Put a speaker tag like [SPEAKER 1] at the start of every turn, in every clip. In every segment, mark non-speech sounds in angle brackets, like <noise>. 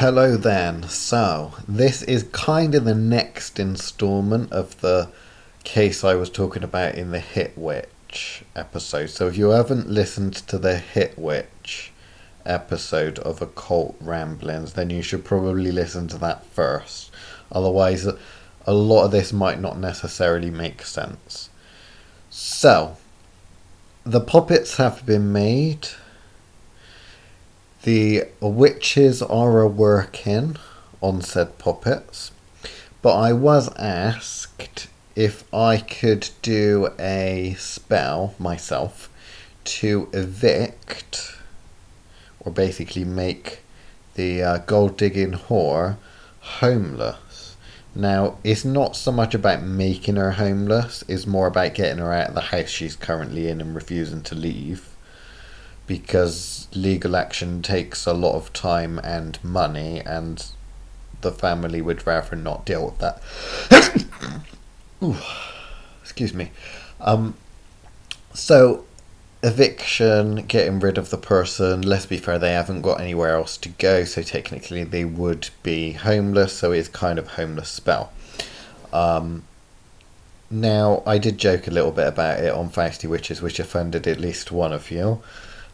[SPEAKER 1] Hello then. So, this is kind of the next installment of the case I was talking about in the Hit Witch episode. So, if you haven't listened to the Hit Witch episode of Occult Ramblings, then you should probably listen to that first. Otherwise, a lot of this might not necessarily make sense. So, the puppets have been made. The witches are a working on said puppets, but I was asked if I could do a spell myself to evict, or basically make the uh, gold digging whore homeless. Now, it's not so much about making her homeless, it's more about getting her out of the house she's currently in and refusing to leave because legal action takes a lot of time and money, and the family would rather not deal with that. <coughs> Ooh, excuse me. Um, so, eviction, getting rid of the person, let's be fair, they haven't got anywhere else to go, so technically they would be homeless, so it's kind of homeless spell. Um, now, I did joke a little bit about it on Feisty Witches, which offended at least one of you.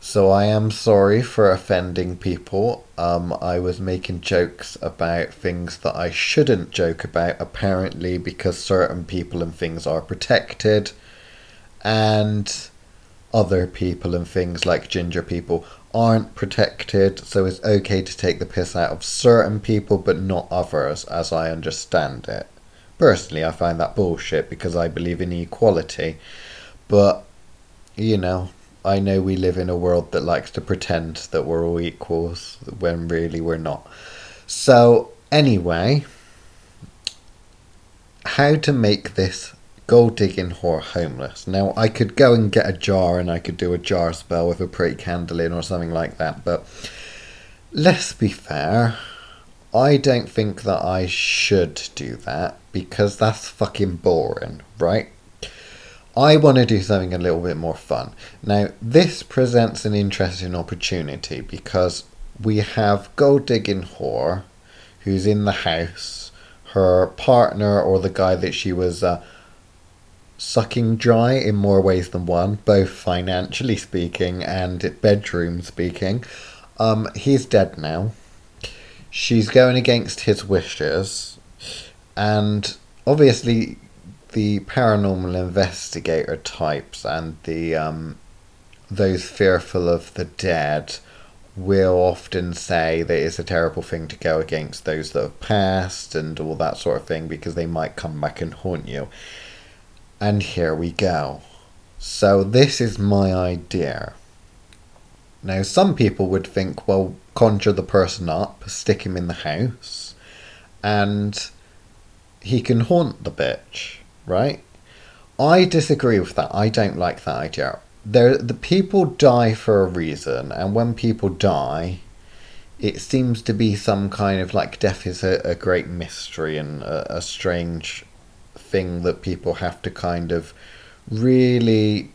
[SPEAKER 1] So I am sorry for offending people. Um, I was making jokes about things that I shouldn't joke about, apparently, because certain people and things are protected, and other people and things like ginger people aren't protected. So it's okay to take the piss out of certain people, but not others, as I understand it. Personally, I find that bullshit because I believe in equality, but you know, I know we live in a world that likes to pretend that we're all equals when really we're not. So, anyway, how to make this gold digging whore homeless. Now, I could go and get a jar and I could do a jar spell with a pretty candle in or something like that, but let's be fair. I don't think that I should do that because that's fucking boring, right? I want to do something a little bit more fun. Now, this presents an interesting opportunity because we have Gold Digging Whore, who's in the house. Her partner, or the guy that she was uh, sucking dry in more ways than one, both financially speaking and bedroom speaking, um, he's dead now. She's going against his wishes, and obviously the paranormal investigator types and the um, those fearful of the dead will often say that it's a terrible thing to go against those that have passed and all that sort of thing because they might come back and haunt you. And here we go. So, this is my idea. Now, some people would think, well, conjure the person up, stick him in the house, and he can haunt the bitch right? I disagree with that. I don't like that idea. There, the people die for a reason, and when people die, it seems to be some kind of like death is a, a great mystery and a, a strange thing that people have to kind of really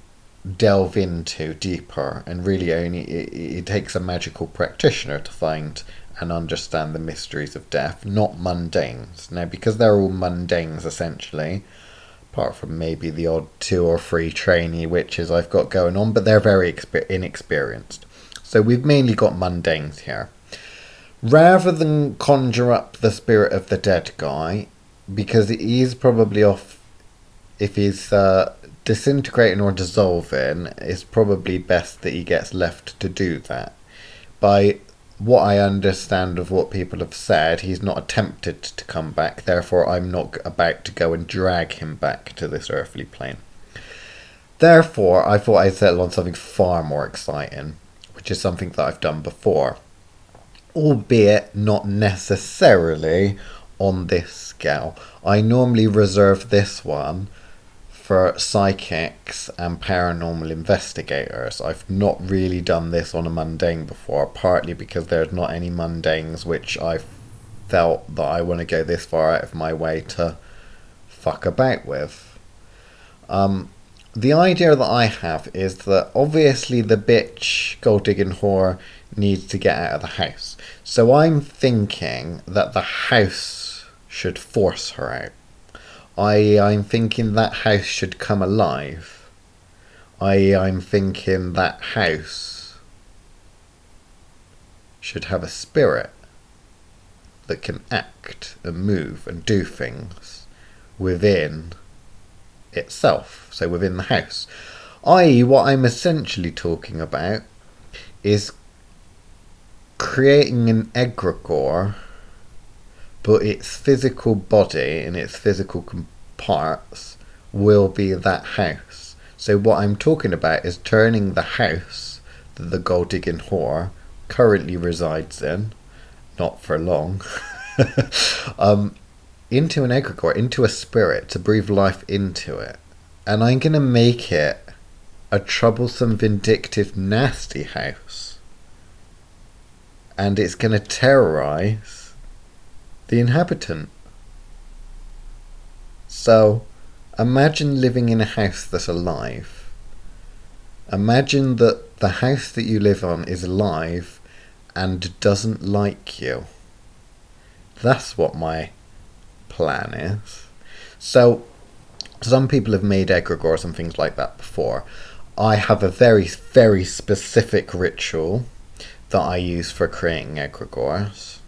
[SPEAKER 1] delve into deeper and really only it, it, takes a magical practitioner to find and understand the mysteries of death not mundanes now because they're all mundanes essentially apart from maybe the odd two or three trainee witches I've got going on, but they're very exper- inexperienced. So we've mainly got mundanes here. Rather than conjure up the spirit of the dead guy, because he's probably off, if he's uh, disintegrating or dissolving, it's probably best that he gets left to do that. By what I understand of what people have said, he's not attempted to come back, therefore, I'm not about to go and drag him back to this earthly plane. Therefore, I thought I'd settle on something far more exciting, which is something that I've done before, albeit not necessarily on this scale. I normally reserve this one for psychics and paranormal investigators. I've not really done this on a mundane before, partly because there's not any mundanes which I felt that I want to go this far out of my way to fuck about with. Um, the idea that I have is that obviously the bitch gold digging whore needs to get out of the house. So I'm thinking that the house should force her out. I I'm thinking that house should come alive. I I'm thinking that house should have a spirit that can act and move and do things within itself, so within the house. I.e., what I'm essentially talking about is creating an egregore, but its physical body and its physical parts will be that house. So, what I'm talking about is turning the house that the gold digging whore currently resides in, not for long, <laughs> um, into an egregore, into a spirit, to breathe life into it. And I'm going to make it a troublesome, vindictive, nasty house. And it's going to terrorize the inhabitant. So, imagine living in a house that's alive. Imagine that the house that you live on is alive and doesn't like you. That's what my plan is. So, some people have made egregores and things like that before. I have a very, very specific ritual that I use for creating egregores.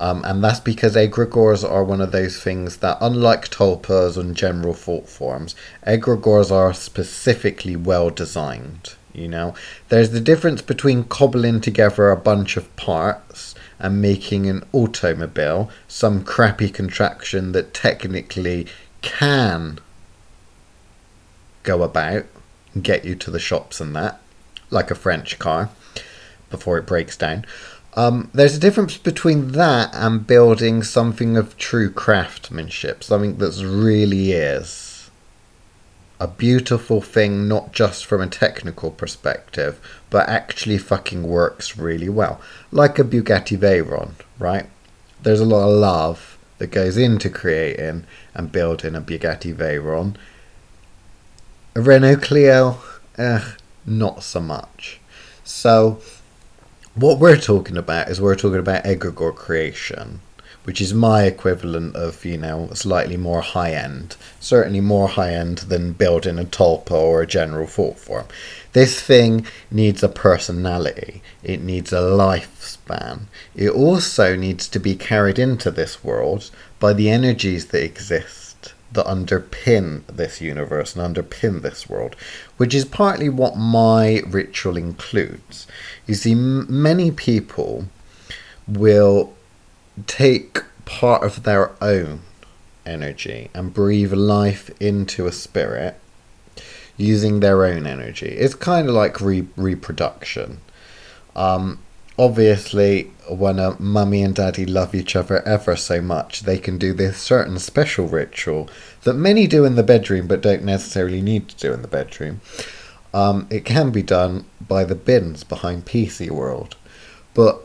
[SPEAKER 1] Um, and that's because egregores are one of those things that, unlike tulpas and general thought forms, egregores are specifically well designed. You know, there's the difference between cobbling together a bunch of parts and making an automobile, some crappy contraction that technically can go about and get you to the shops and that, like a French car, before it breaks down. Um, there's a difference between that and building something of true craftsmanship, something that really is a beautiful thing, not just from a technical perspective, but actually fucking works really well. Like a Bugatti Veyron, right? There's a lot of love that goes into creating and building a Bugatti Veyron. A Renault Clio, eh, not so much. So, what we're talking about is we're talking about egregore creation which is my equivalent of, you know, slightly more high end. Certainly more high end than building a tulpa or a general thought form. This thing needs a personality, it needs a lifespan. It also needs to be carried into this world by the energies that exist that underpin this universe and underpin this world, which is partly what my ritual includes. You see, many people will take part of their own energy and breathe life into a spirit using their own energy. It's kind of like re- reproduction. Um, obviously, when a mummy and daddy love each other ever so much, they can do this certain special ritual that many do in the bedroom but don't necessarily need to do in the bedroom. Um, it can be done by the bins behind PC World. But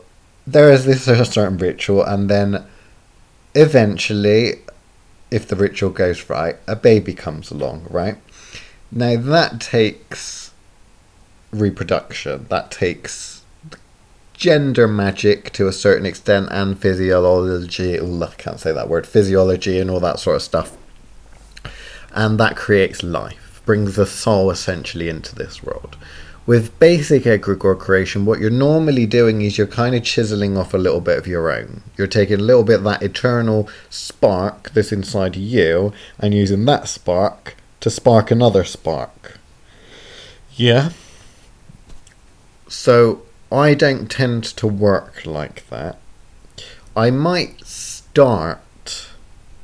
[SPEAKER 1] there is this certain ritual, and then eventually, if the ritual goes right, a baby comes along, right? Now that takes reproduction, that takes gender magic to a certain extent, and physiology. Ooh, I can't say that word. Physiology and all that sort of stuff. And that creates life, brings the soul essentially into this world. With basic egregore creation, what you're normally doing is you're kind of chiseling off a little bit of your own. You're taking a little bit of that eternal spark that's inside you and using that spark to spark another spark. Yeah. So I don't tend to work like that. I might start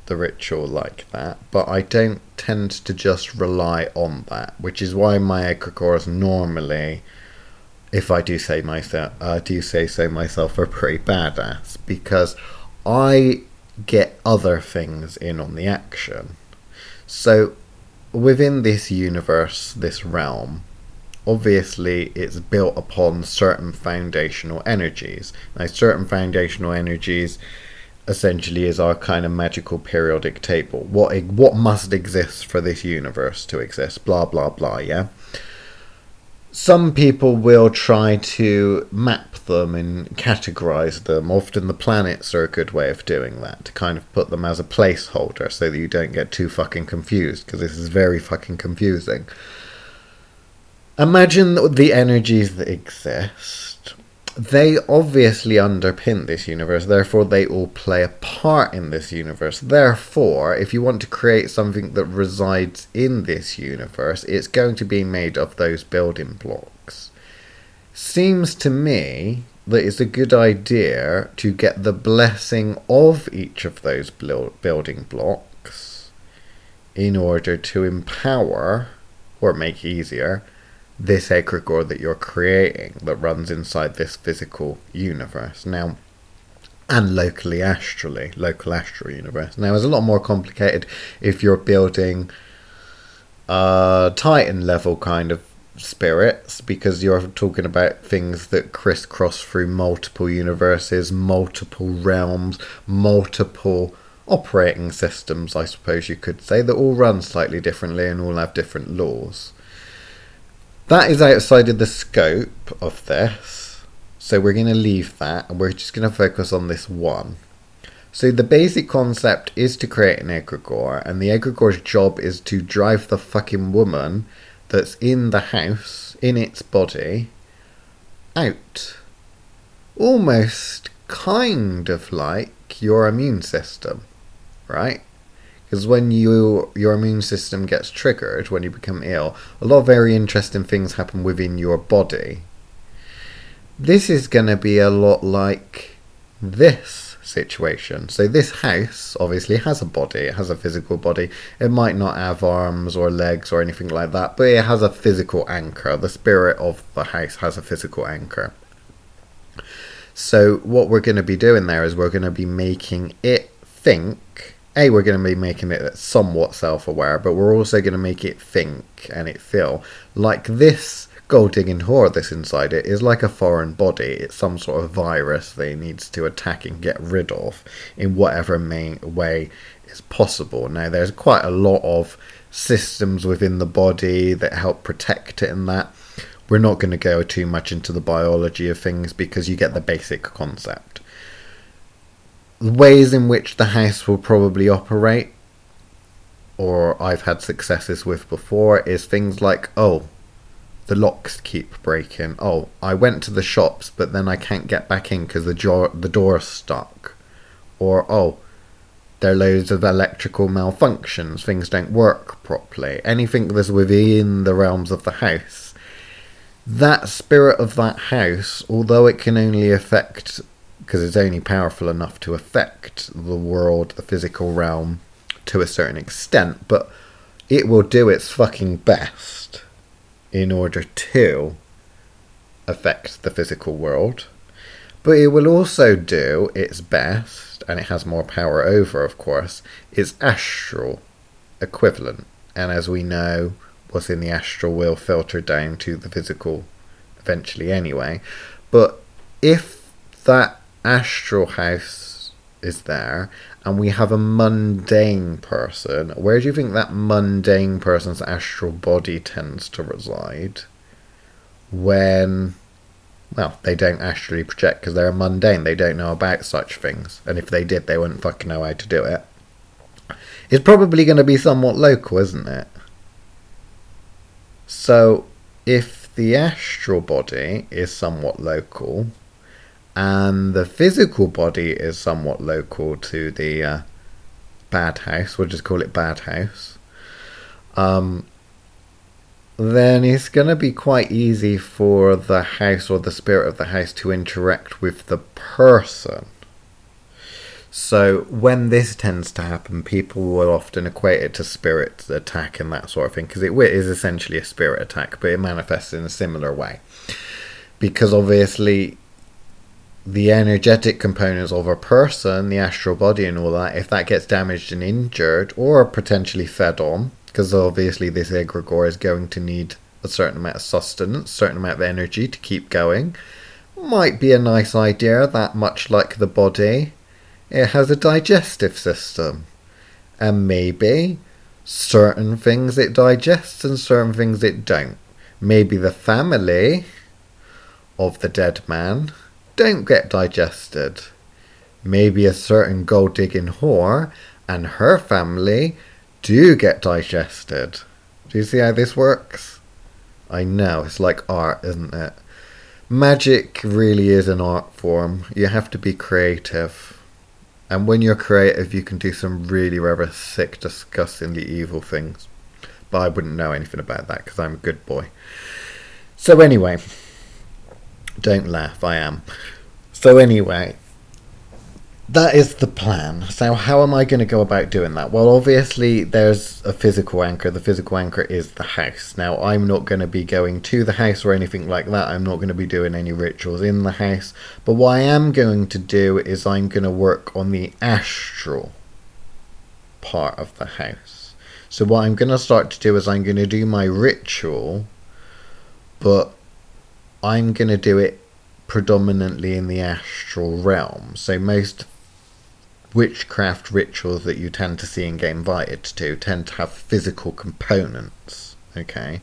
[SPEAKER 1] the ritual like that, but I don't tend to just rely on that, which is why my egregores normally, if I do say myself, uh, do say so myself, are pretty badass because I get other things in on the action. So within this universe, this realm, obviously it's built upon certain foundational energies. Now, certain foundational energies essentially is our kind of magical periodic table. What what must exist for this universe to exist? Blah blah blah. Yeah. Some people will try to map them and categorize them. Often the planets are a good way of doing that to kind of put them as a placeholder so that you don't get too fucking confused because this is very fucking confusing. Imagine the energies that exist they obviously underpin this universe, therefore, they all play a part in this universe. Therefore, if you want to create something that resides in this universe, it's going to be made of those building blocks. Seems to me that it's a good idea to get the blessing of each of those building blocks in order to empower or make easier this egregore that you're creating that runs inside this physical universe. Now, and locally astrally, local astral universe. Now, it's a lot more complicated if you're building a Titan level kind of spirits because you're talking about things that crisscross through multiple universes, multiple realms, multiple operating systems, I suppose you could say, that all run slightly differently and all have different laws. That is outside of the scope of this. So we're going to leave that and we're just going to focus on this one. So the basic concept is to create an egregore, and the egregore's job is to drive the fucking woman that's in the house, in its body, out. Almost kind of like your immune system, right? Because when you your immune system gets triggered, when you become ill, a lot of very interesting things happen within your body. This is going to be a lot like this situation. So this house obviously has a body, it has a physical body. It might not have arms or legs or anything like that, but it has a physical anchor. The spirit of the house has a physical anchor. So what we're going to be doing there is we're going to be making it think a we're going to be making it somewhat self-aware but we're also going to make it think and it feel. Like this gold digging whore that's inside it is like a foreign body. It's some sort of virus that it needs to attack and get rid of in whatever main way is possible. Now there's quite a lot of systems within the body that help protect it and that. We're not going to go too much into the biology of things because you get the basic concept ways in which the house will probably operate, or I've had successes with before, is things like, oh, the locks keep breaking. Oh, I went to the shops, but then I can't get back in because the, door the door's stuck. Or, oh, there are loads of electrical malfunctions, things don't work properly. Anything that's within the realms of the house. That spirit of that house, although it can only affect because it's only powerful enough to affect the world, the physical realm, to a certain extent, but it will do its fucking best in order to affect the physical world. But it will also do its best, and it has more power over, of course, its astral equivalent. And as we know, what's in the astral will filter down to the physical eventually anyway. But if that astral house is there and we have a mundane person, where do you think that mundane person's astral body tends to reside? When, well, they don't astrally project because they're mundane, they don't know about such things. And if they did, they wouldn't fucking know how to do it. It's probably going to be somewhat local, isn't it? So, if the astral body is somewhat local, and the physical body is somewhat local to the uh, bad house. We'll just call it bad house. Um, then it's going to be quite easy for the house or the spirit of the house to interact with the person. So when this tends to happen, people will often equate it to spirit attack and that sort of thing because it is essentially a spirit attack, but it manifests in a similar way. Because obviously the energetic components of a person, the astral body, and all that, if that gets damaged and injured or potentially fed on, because obviously this egregore is going to need a certain amount of sustenance, a certain amount of energy to keep going, might be a nice idea that much like the body, it has a digestive system. And maybe certain things it digests and certain things it don't. Maybe the family of the dead man don't get digested. Maybe a certain gold digging whore and her family do get digested. Do you see how this works? I know, it's like art, isn't it? Magic really is an art form. You have to be creative. And when you're creative, you can do some really rather sick, disgustingly evil things. But I wouldn't know anything about that because I'm a good boy. So, anyway, don't laugh, I am. So, anyway, that is the plan. So, how am I going to go about doing that? Well, obviously, there's a physical anchor. The physical anchor is the house. Now, I'm not going to be going to the house or anything like that. I'm not going to be doing any rituals in the house. But what I am going to do is I'm going to work on the astral part of the house. So, what I'm going to start to do is I'm going to do my ritual, but I'm going to do it predominantly in the astral realm. So, most witchcraft rituals that you tend to see and get invited to tend to have physical components. Okay,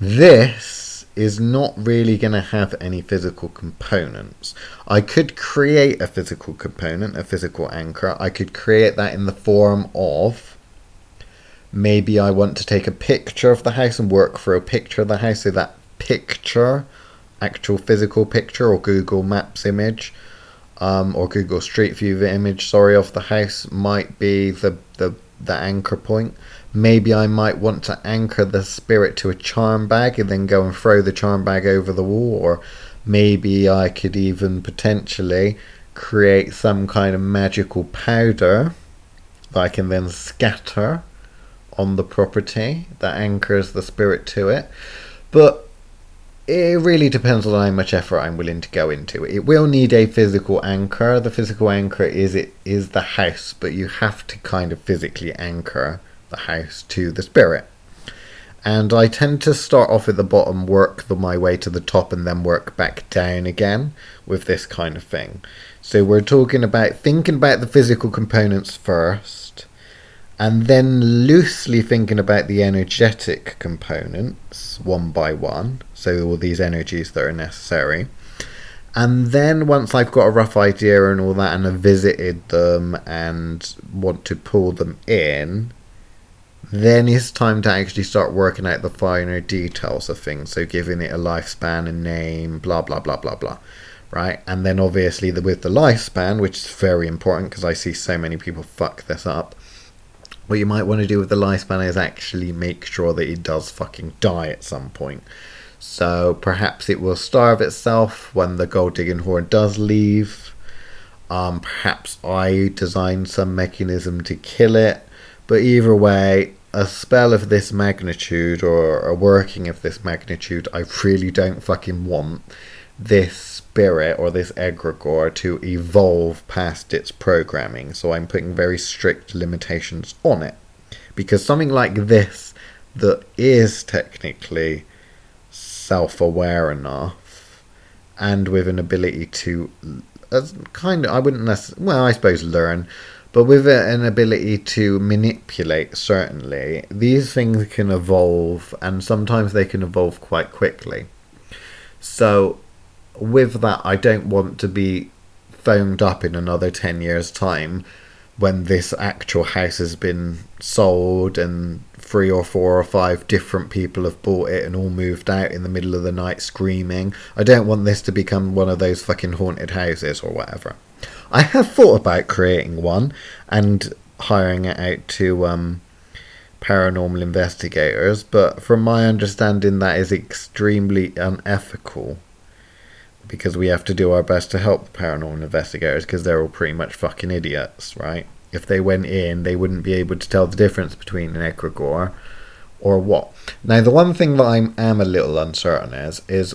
[SPEAKER 1] this is not really going to have any physical components. I could create a physical component, a physical anchor. I could create that in the form of maybe I want to take a picture of the house and work for a picture of the house. So that picture, actual physical picture or Google Maps image, um, or Google Street View image, sorry, of the house might be the, the, the anchor point. Maybe I might want to anchor the spirit to a charm bag and then go and throw the charm bag over the wall, or maybe I could even potentially create some kind of magical powder that I can then scatter on the property that anchors the spirit to it. But it really depends on how much effort I'm willing to go into it. Will need a physical anchor. The physical anchor is it is the house, but you have to kind of physically anchor the house to the spirit. And I tend to start off at the bottom, work the, my way to the top, and then work back down again with this kind of thing. So we're talking about thinking about the physical components first, and then loosely thinking about the energetic components one by one, so all these energies that are necessary. And then once I've got a rough idea and all that, and I've visited them and want to pull them in, then it's time to actually start working out the finer details of things. So giving it a lifespan, a name, blah blah blah blah blah, right? And then obviously the, with the lifespan, which is very important because I see so many people fuck this up what you might want to do with the lifespan is actually make sure that it does fucking die at some point. So perhaps it will starve itself when the gold digging horde does leave. Um, perhaps I design some mechanism to kill it. But either way, a spell of this magnitude or a working of this magnitude, I really don't fucking want this spirit or this egregore to evolve past its programming. So I'm putting very strict limitations on it. Because something like this that is technically self aware enough and with an ability to as kind of I wouldn't necessarily well I suppose learn but with an ability to manipulate certainly these things can evolve and sometimes they can evolve quite quickly so with that, I don't want to be foamed up in another 10 years' time when this actual house has been sold and three or four or five different people have bought it and all moved out in the middle of the night screaming. I don't want this to become one of those fucking haunted houses or whatever. I have thought about creating one and hiring it out to um, paranormal investigators, but from my understanding, that is extremely unethical because we have to do our best to help the paranormal investigators because they're all pretty much fucking idiots, right? If they went in, they wouldn't be able to tell the difference between an egregore or what. Now, the one thing that I am a little uncertain is, is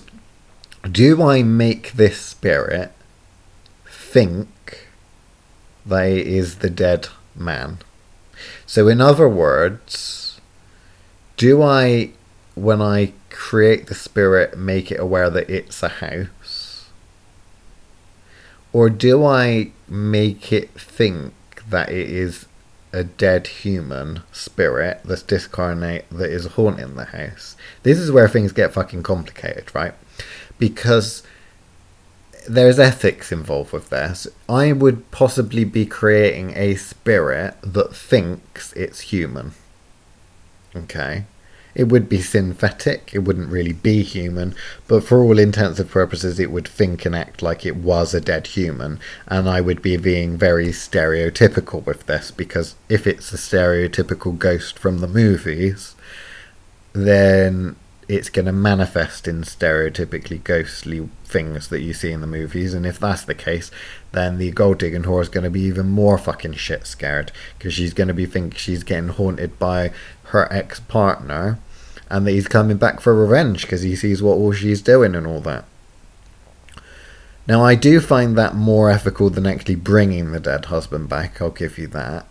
[SPEAKER 1] do I make this spirit think that it is the dead man? So, in other words, do I, when I create the spirit, make it aware that it's a house? Or do I make it think that it is a dead human spirit that's discarnate that is haunting the house? This is where things get fucking complicated, right? Because there's ethics involved with this. I would possibly be creating a spirit that thinks it's human. Okay. It would be synthetic, it wouldn't really be human, but for all intents and purposes, it would think and act like it was a dead human. And I would be being very stereotypical with this because if it's a stereotypical ghost from the movies, then it's going to manifest in stereotypically ghostly things that you see in the movies. And if that's the case, then the gold digging whore is going to be even more fucking shit scared because she's going to be think she's getting haunted by her ex partner and that he's coming back for revenge because he sees what all she's doing and all that. Now, I do find that more ethical than actually bringing the dead husband back, I'll give you that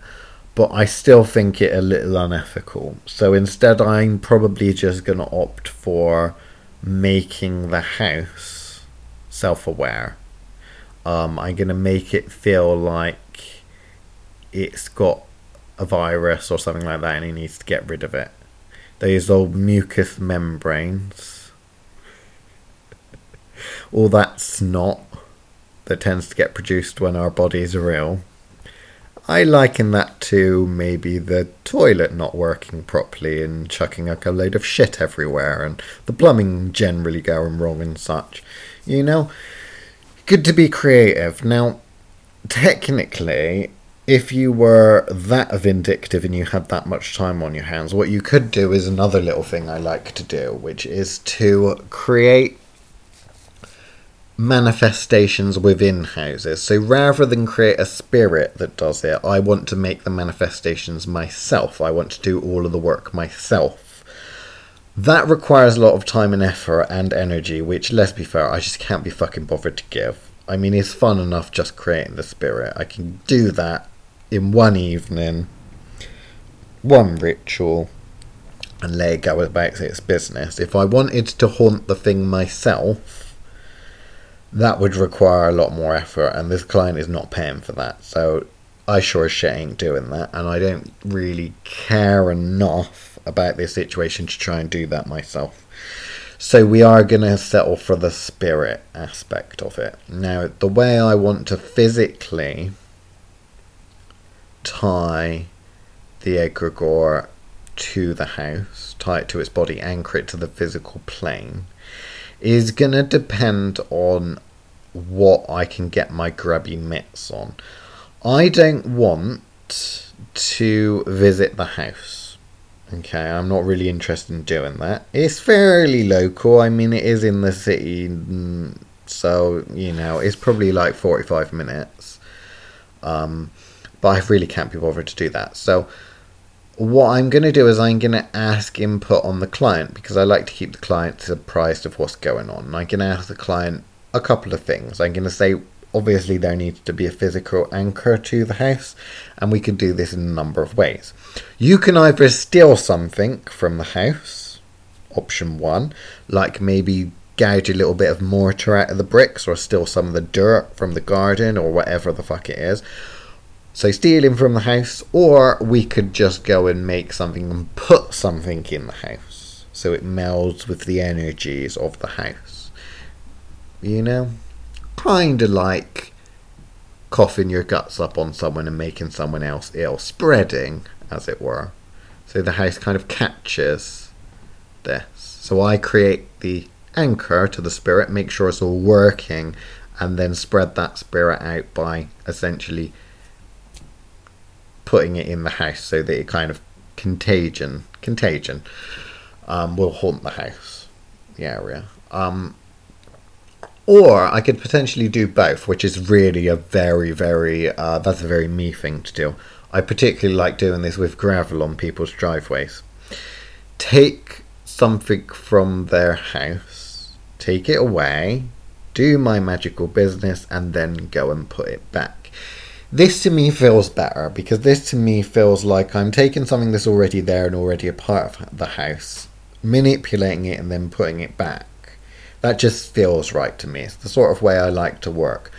[SPEAKER 1] but I still think it a little unethical. So instead, I'm probably just going to opt for making the house self aware. Um, I'm going to make it feel like it's got a virus or something like that and he needs to get rid of it. Those old mucous membranes, <laughs> all that snot that tends to get produced when our bodies are ill I liken that to maybe the toilet not working properly and chucking like a load of shit everywhere and the plumbing generally going wrong and such. You know, good to be creative. Now, technically, if you were that vindictive and you had that much time on your hands, what you could do is another little thing I like to do, which is to create manifestations within houses. So rather than create a spirit that does it, I want to make the manifestations myself. I want to do all of the work myself. That requires a lot of time and effort and energy, which, let's be fair, I just can't be fucking bothered to give. I mean, it's fun enough just creating the spirit. I can do that in one evening, one ritual, and let it go about its business. If I wanted to haunt the thing myself, that would require a lot more effort, and this client is not paying for that. So I sure as shit ain't doing that, and I don't really care enough about this situation to try and do that myself. So we are going to settle for the spirit aspect of it. Now, the way I want to physically tie the egregore to the house, tie it to its body, anchor it to the physical plane, is going to depend on what I can get my grubby mitts on. I don't want to visit the house. Okay, I'm not really interested in doing that. It's fairly local. I mean, it is in the city, mm, so you know, it's probably like 45 minutes. Um, but I really can't be bothered to do that. So, what I'm going to do is I'm going to ask input on the client because I like to keep the client surprised of what's going on. I can ask the client a couple of things. I'm going to say obviously there needs to be a physical anchor to the house, and we can do this in a number of ways. You can either steal something from the house, option one, like maybe gouge a little bit of mortar out of the bricks or steal some of the dirt from the garden or whatever the fuck it is. So stealing from the house, or we could just go and make something and put something in the house so it melds with the energies of the house. You know? Kinda like coughing your guts up on someone and making someone else ill, spreading, as it were. So the house kind of catches this. So I create the anchor to the spirit, make sure it's all working, and then spread that spirit out by essentially putting it in the house so that it kind of contagion contagion um, will haunt the house, the area. Um, or I could potentially do both, which is really a very, very uh, that's a very me thing to do. I particularly like doing this with gravel on people's driveways. Take something from their house, take it away, do my magical business, and then go and put it back. This to me feels better because this to me feels like I'm taking something that's already there and already a part of the house, manipulating it and then putting it back. That just feels right to me. It's the sort of way I like to work.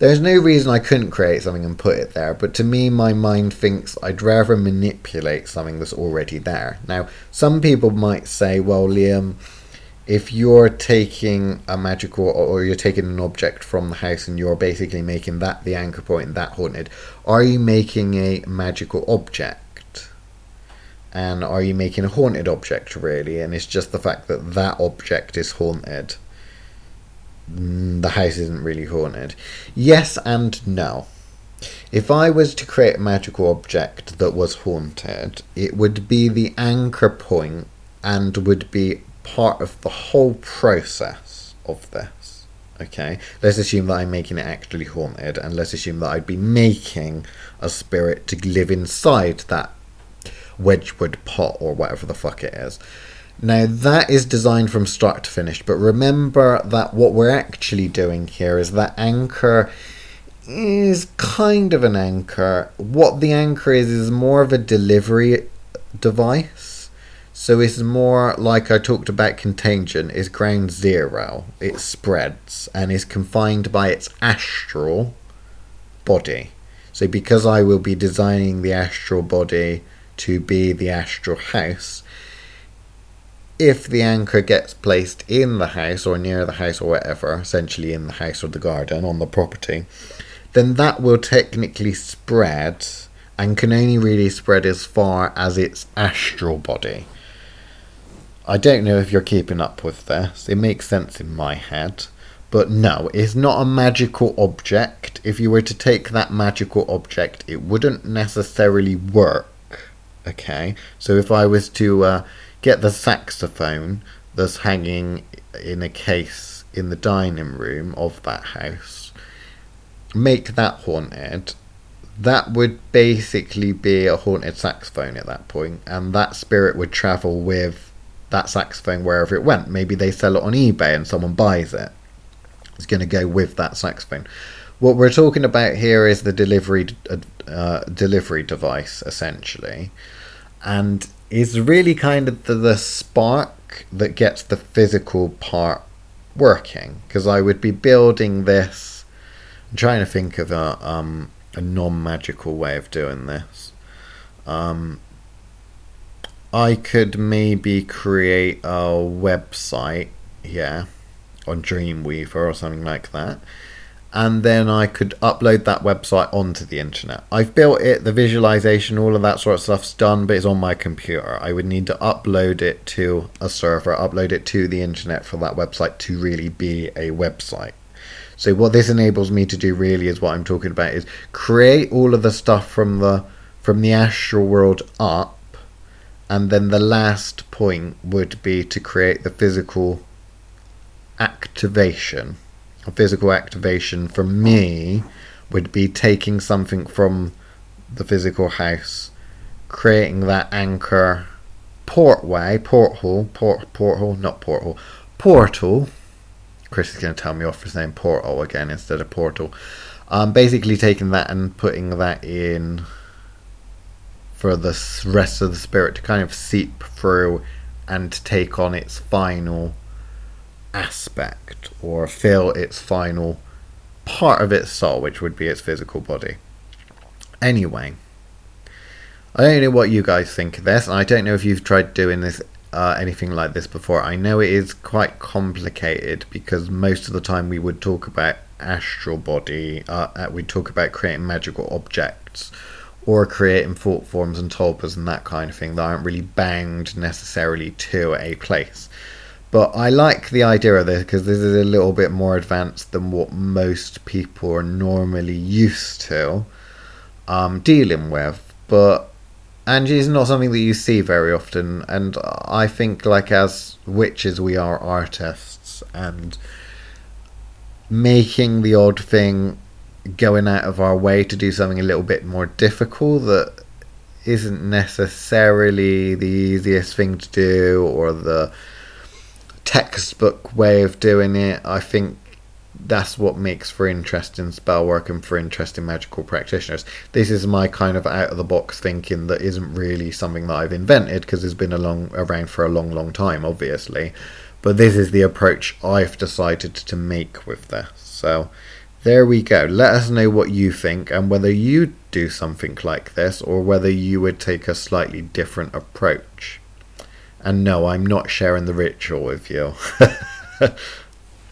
[SPEAKER 1] There's no reason I couldn't create something and put it there, but to me, my mind thinks I'd rather manipulate something that's already there. Now, some people might say, well, Liam, if you're taking a magical or you're taking an object from the house and you're basically making that the anchor point and that haunted, are you making a magical object? And are you making a haunted object really? And it's just the fact that that object is haunted. Mm, the house isn't really haunted. Yes and no. If I was to create a magical object that was haunted, it would be the anchor point and would be part of the whole process of this. Okay, let's assume that I'm making it actually haunted, and let's assume that I'd be making a spirit to live inside that Wedgwood pot or whatever the fuck it is. Now, that is designed from start to finish, but remember that what we're actually doing here is that anchor is kind of an anchor. What the anchor is, is more of a delivery device. So it's more like I talked about contagion, is ground zero. It spreads and is confined by its astral body. So because I will be designing the astral body to be the astral house, if the anchor gets placed in the house or near the house or whatever, essentially in the house or the garden on the property, then that will technically spread and can only really spread as far as its astral body. I don't know if you're keeping up with this. It makes sense in my head. But no, it's not a magical object. If you were to take that magical object, it wouldn't necessarily work. Okay? So if I was to uh, get the saxophone that's hanging in a case in the dining room of that house, make that haunted, that would basically be a haunted saxophone at that point, and that spirit would travel with that saxophone wherever it went. Maybe they sell it on eBay and someone buys it. It's going to go with that saxophone. What we're talking about here is the delivery uh, delivery device, essentially, and is really kind of the, the spark that gets the physical part working. Because I would be building this. I'm trying to think of a um, a non magical way of doing this. Um, I could maybe create a website, yeah, on Dreamweaver or something like that. And then I could upload that website onto the internet. I've built it, the visualization, all of that sort of stuff's done, but it's on my computer. I would need to upload it to a server, upload it to the internet for that website to really be a website. So what this enables me to do really is what I'm talking about is create all of the stuff from the from the astral world up and then the last point would be to create the physical activation. A physical activation for me would be taking something from the physical house, creating that anchor portway, porthole, port, porthole, not porthole, portal. Chris is going to tell me off for saying portal again instead of portal. Um, basically taking that and putting that in for the rest of the spirit to kind of seep through and take on its final aspect or fill its final part of its soul, which would be its physical body. Anyway, I don't know what you guys think of this, and I don't know if you've tried doing this uh, anything like this before. I know it is quite complicated because most of the time we would talk about astral body, uh, uh we talk about creating magical objects or creating thought forms and tulpas and that kind of thing that aren't really bound necessarily to a place. But I like the idea of this because this is a little bit more advanced than what most people are normally used to um, dealing with. But Angie is not something that you see very often, and I think, like as witches, we are artists, and making the odd thing going out of our way to do something a little bit more difficult that isn't necessarily the easiest thing to do or the textbook way of doing it. I think that's what makes for interesting spell work and for interesting magical practitioners. This is my kind of out of the box thinking that isn't really something that I've invented because it's been along around for a long, long time, obviously. But this is the approach I've decided to make with this. So there we go. Let us know what you think and whether you'd do something like this or whether you would take a slightly different approach. And no, I'm not sharing the ritual with you. <laughs>